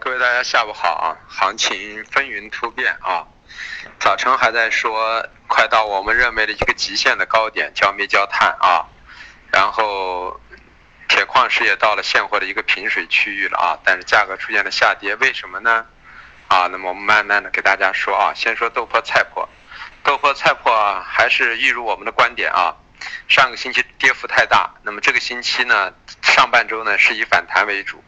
各位大家下午好啊！行情风云突变啊，早晨还在说快到我们认为的一个极限的高点，焦煤焦炭啊，然后铁矿石也到了现货的一个平水区域了啊，但是价格出现了下跌，为什么呢？啊，那么我们慢慢的给大家说啊，先说豆粕菜粕，豆粕菜粕啊还是一如我们的观点啊，上个星期跌幅太大，那么这个星期呢，上半周呢是以反弹为主。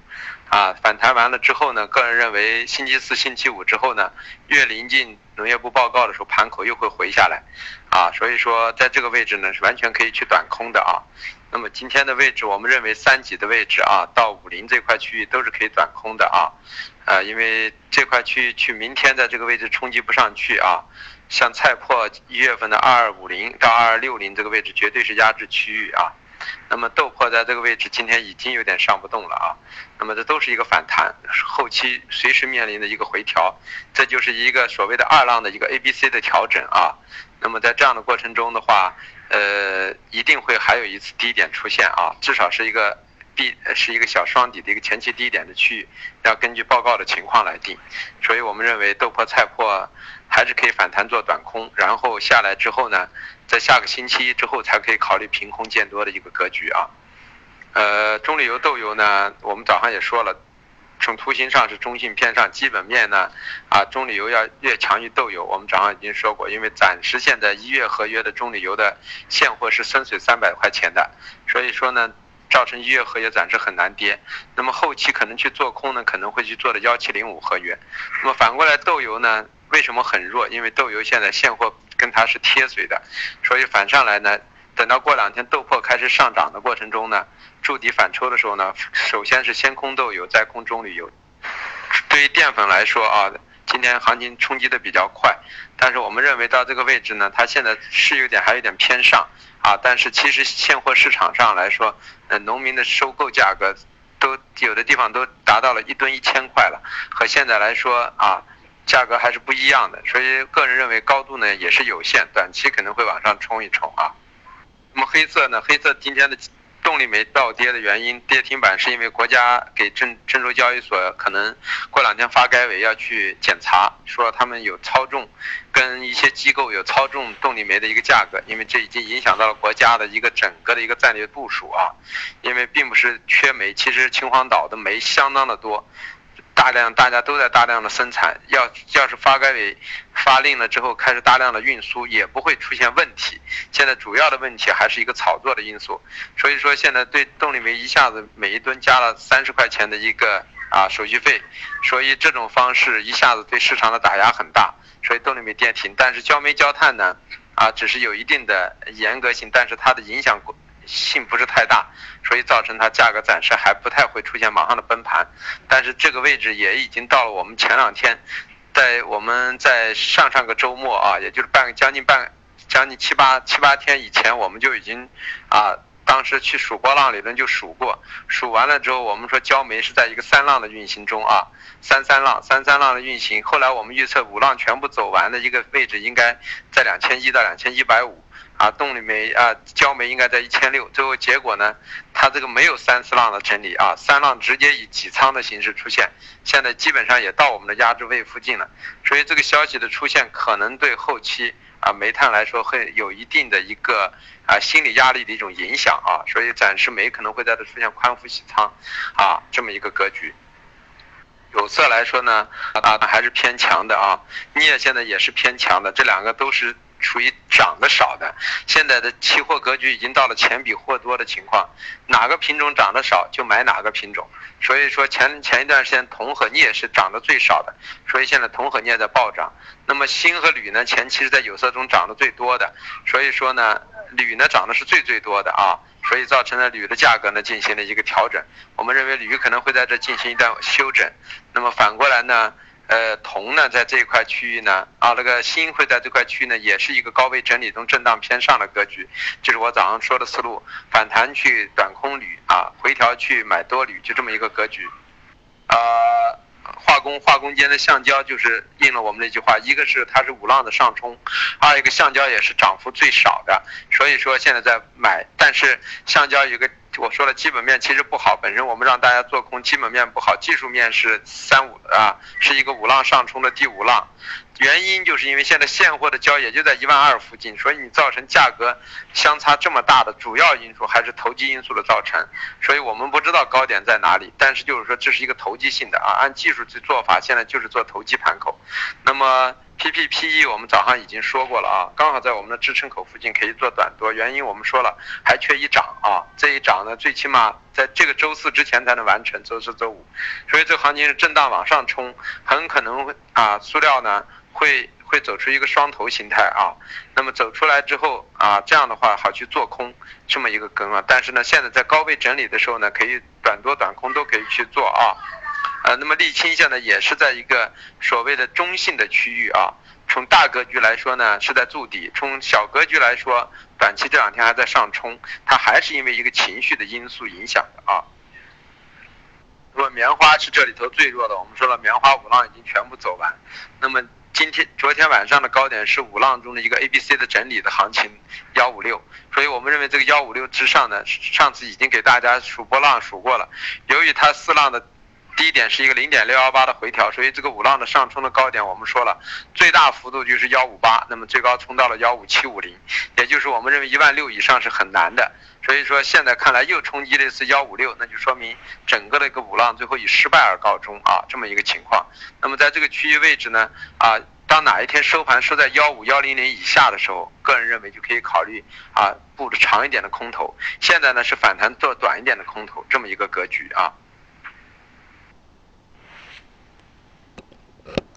啊，反弹完了之后呢，个人认为星期四、星期五之后呢，越临近农业部报告的时候，盘口又会回下来，啊，所以说在这个位置呢是完全可以去短空的啊。那么今天的位置，我们认为三级的位置啊，到五零这块区域都是可以短空的啊，呃，因为这块区域去明天在这个位置冲击不上去啊，像菜粕一月份的二二五零到二二六零这个位置绝对是压制区域啊。那么豆粕在这个位置今天已经有点上不动了啊，那么这都是一个反弹，后期随时面临的一个回调，这就是一个所谓的二浪的一个 A B C 的调整啊。那么在这样的过程中的话，呃，一定会还有一次低点出现啊，至少是一个 B 是一个小双底的一个前期低点的区域，要根据报告的情况来定。所以我们认为豆粕菜粕还是可以反弹做短空，然后下来之后呢？在下个星期之后才可以考虑平空见多的一个格局啊。呃，中榈油豆油呢，我们早上也说了，从图形上是中性偏上，基本面呢，啊，中榈油要越强于豆油。我们早上已经说过，因为暂时现在一月合约的中榈油的现货是深水三百块钱的，所以说呢，造成一月合约暂时很难跌。那么后期可能去做空呢，可能会去做的幺七零五合约。那么反过来豆油呢，为什么很弱？因为豆油现在现货。跟它是贴水的，所以反上来呢，等到过两天豆粕开始上涨的过程中呢，筑底反抽的时候呢，首先是先空豆油，再空中铝油。对于淀粉来说啊，今天行情冲击的比较快，但是我们认为到这个位置呢，它现在是有点还有点偏上啊，但是其实现货市场上来说，呃，农民的收购价格都有的地方都达到了一吨一千块了，和现在来说啊。价格还是不一样的，所以个人认为高度呢也是有限，短期可能会往上冲一冲啊。那么黑色呢？黑色今天的动力煤暴跌的原因，跌停板是因为国家给郑郑州交易所可能过两天发改委要去检查，说他们有操纵，跟一些机构有操纵动力煤的一个价格，因为这已经影响到了国家的一个整个的一个战略部署啊。因为并不是缺煤，其实秦皇岛的煤相当的多。大量大家都在大量的生产，要要是发改委发令了之后开始大量的运输，也不会出现问题。现在主要的问题还是一个炒作的因素，所以说现在对动力煤一下子每一吨加了三十块钱的一个啊手续费，所以这种方式一下子对市场的打压很大，所以动力煤跌停。但是焦煤焦炭呢，啊只是有一定的严格性，但是它的影响。性不是太大，所以造成它价格暂时还不太会出现马上的崩盘，但是这个位置也已经到了我们前两天，在我们在上上个周末啊，也就是半将近半将近七八七八天以前，我们就已经啊，当时去数波浪理论就数过，数完了之后，我们说焦煤是在一个三浪的运行中啊，三三浪三三浪的运行，后来我们预测五浪全部走完的一个位置应该在两千一到两千一百五。啊，动力煤啊，焦煤应该在一千六，最后结果呢，它这个没有三四浪的整理啊，三浪直接以挤仓的形式出现，现在基本上也到我们的压制位附近了，所以这个消息的出现可能对后期啊煤炭来说会有一定的一个啊心理压力的一种影响啊，所以暂时煤可能会在这出现宽幅洗仓啊这么一个格局。有色来说呢，啊还是偏强的啊，镍现在也是偏强的，这两个都是。处于涨得少的，现在的期货格局已经到了钱比货多的情况，哪个品种涨得少就买哪个品种。所以说前前一段时间铜和镍是涨得最少的，所以现在铜和镍在暴涨。那么锌和铝呢，前期是在有色中涨得最多的，所以说呢，铝呢涨的是最最多的啊，所以造成了铝的价格呢进行了一个调整。我们认为铝可能会在这进行一段休整。那么反过来呢？呃，铜呢，在这一块区域呢，啊，那个锌会在这块区域呢，也是一个高位整理中震荡偏上的格局，就是我早上说的思路，反弹去短空铝啊，回调去买多铝，就这么一个格局。啊，化工化工间的橡胶就是应了我们那句话，一个是它是五浪的上冲，二一个橡胶也是涨幅最少的，所以说现在在买，但是橡胶有个我说了，基本面其实不好，本身我们让大家做空，基本面不好，技术面是三五啊，是一个五浪上冲的第五浪。原因就是因为现在现货的交易也就在一万二附近，所以你造成价格相差这么大的主要因素还是投机因素的造成，所以我们不知道高点在哪里，但是就是说这是一个投机性的啊，按技术去做法，现在就是做投机盘口。那么 P P P E 我们早上已经说过了啊，刚好在我们的支撑口附近可以做短多，原因我们说了还缺一涨啊，这一涨呢最起码在这个周四之前才能完成，周四周五，所以这个行情是震荡往上冲，很可能会啊塑料呢。会会走出一个双头形态啊，那么走出来之后啊，这样的话好去做空这么一个根啊。但是呢，现在在高位整理的时候呢，可以短多短空都可以去做啊。那么沥青现在也是在一个所谓的中性的区域啊。从大格局来说呢，是在筑底；从小格局来说，短期这两天还在上冲，它还是因为一个情绪的因素影响的啊。那么棉花是这里头最弱的，我们说了，棉花五浪已经全部走完，那么。今天昨天晚上的高点是五浪中的一个 A B C 的整理的行情幺五六，所以我们认为这个幺五六之上呢，上次已经给大家数波浪数过了。由于它四浪的低点是一个零点六幺八的回调，所以这个五浪的上冲的高点我们说了，最大幅度就是幺五八，那么最高冲到了幺五七五零，也就是我们认为一万六以上是很难的。所以说现在看来又冲击了一次幺五六，那就说明整个的一个五浪最后以失败而告终啊，这么一个情况。那么在这个区域位置呢，啊，当哪一天收盘收在幺五幺零零以下的时候，个人认为就可以考虑啊布置长一点的空头。现在呢是反弹做短一点的空头，这么一个格局啊。